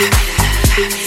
Yeah.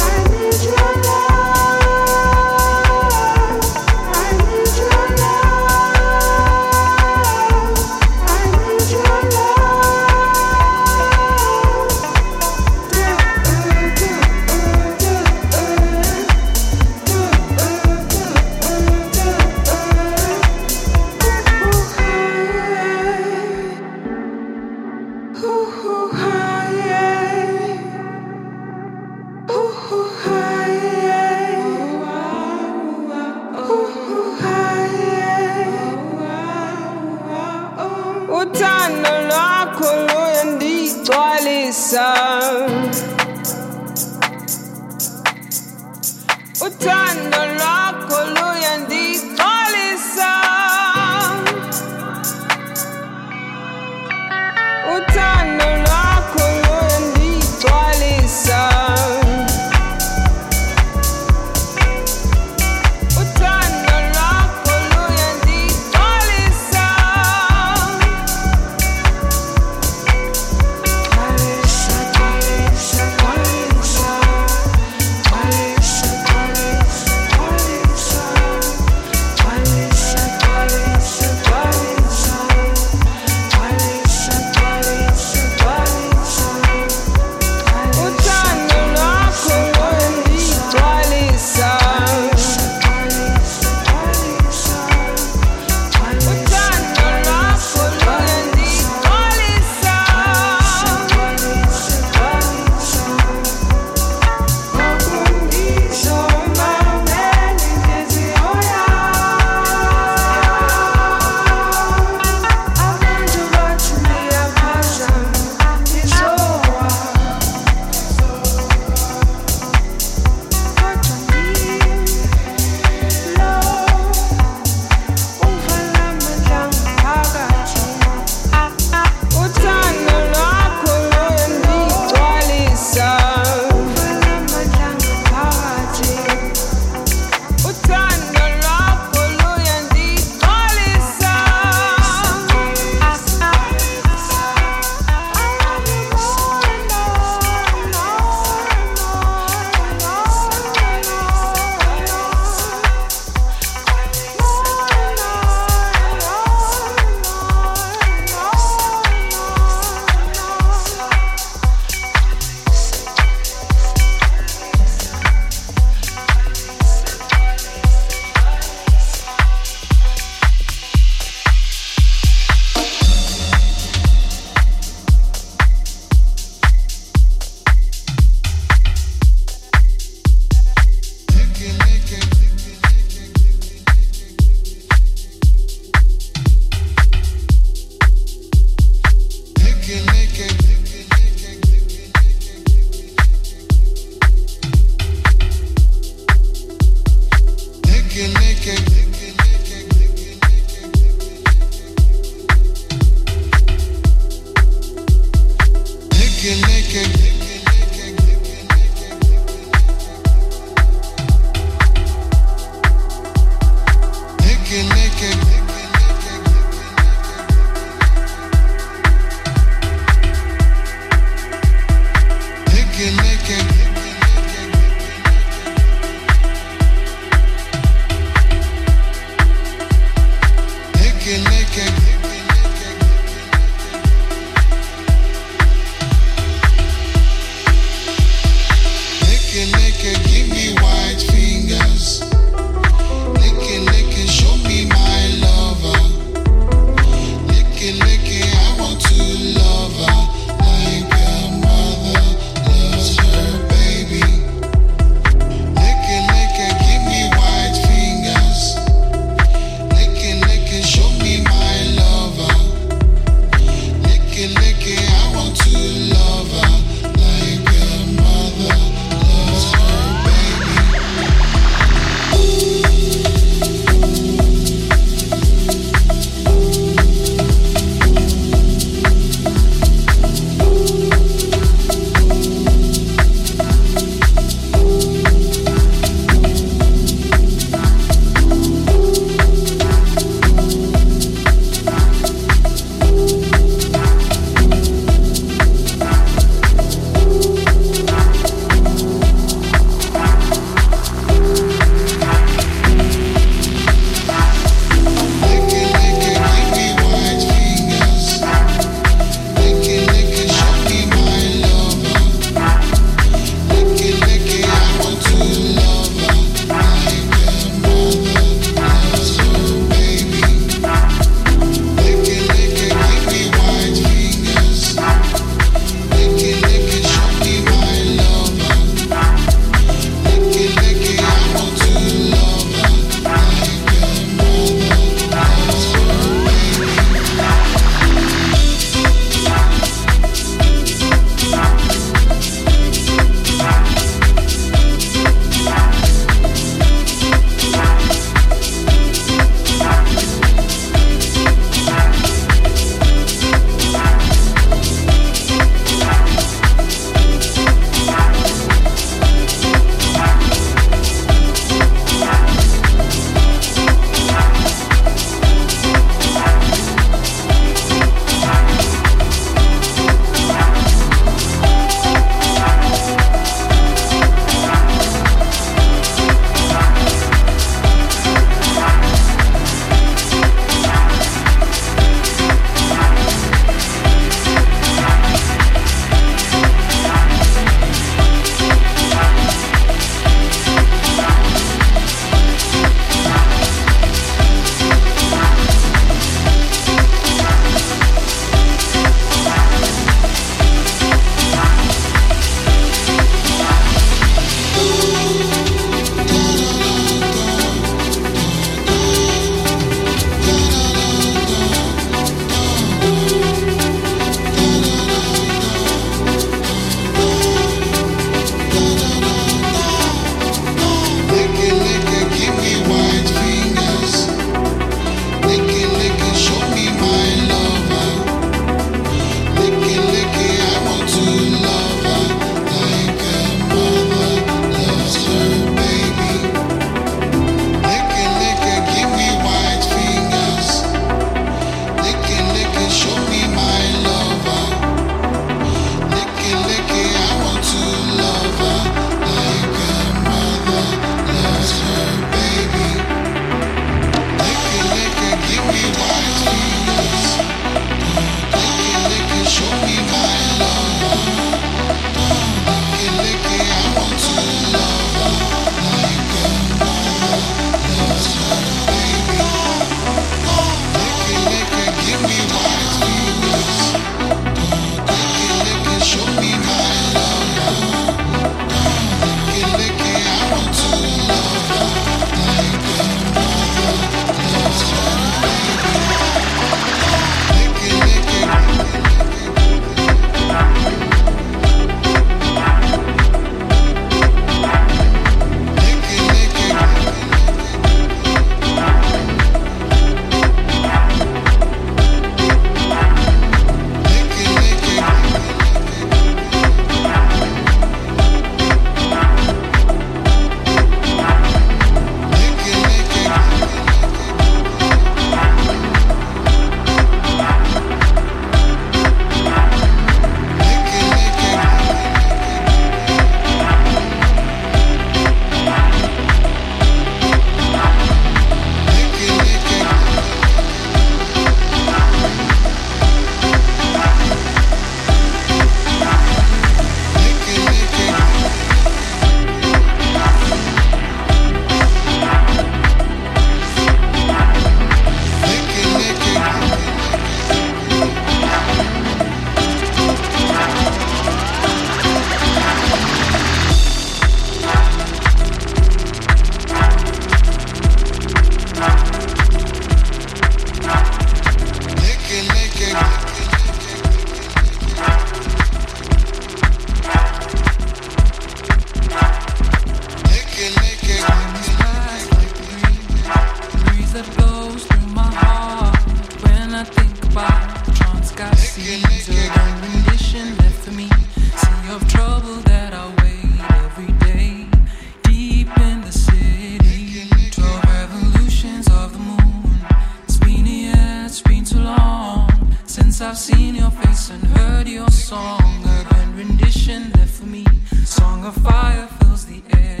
your song, urban rendition left for me. Song of fire fills the air.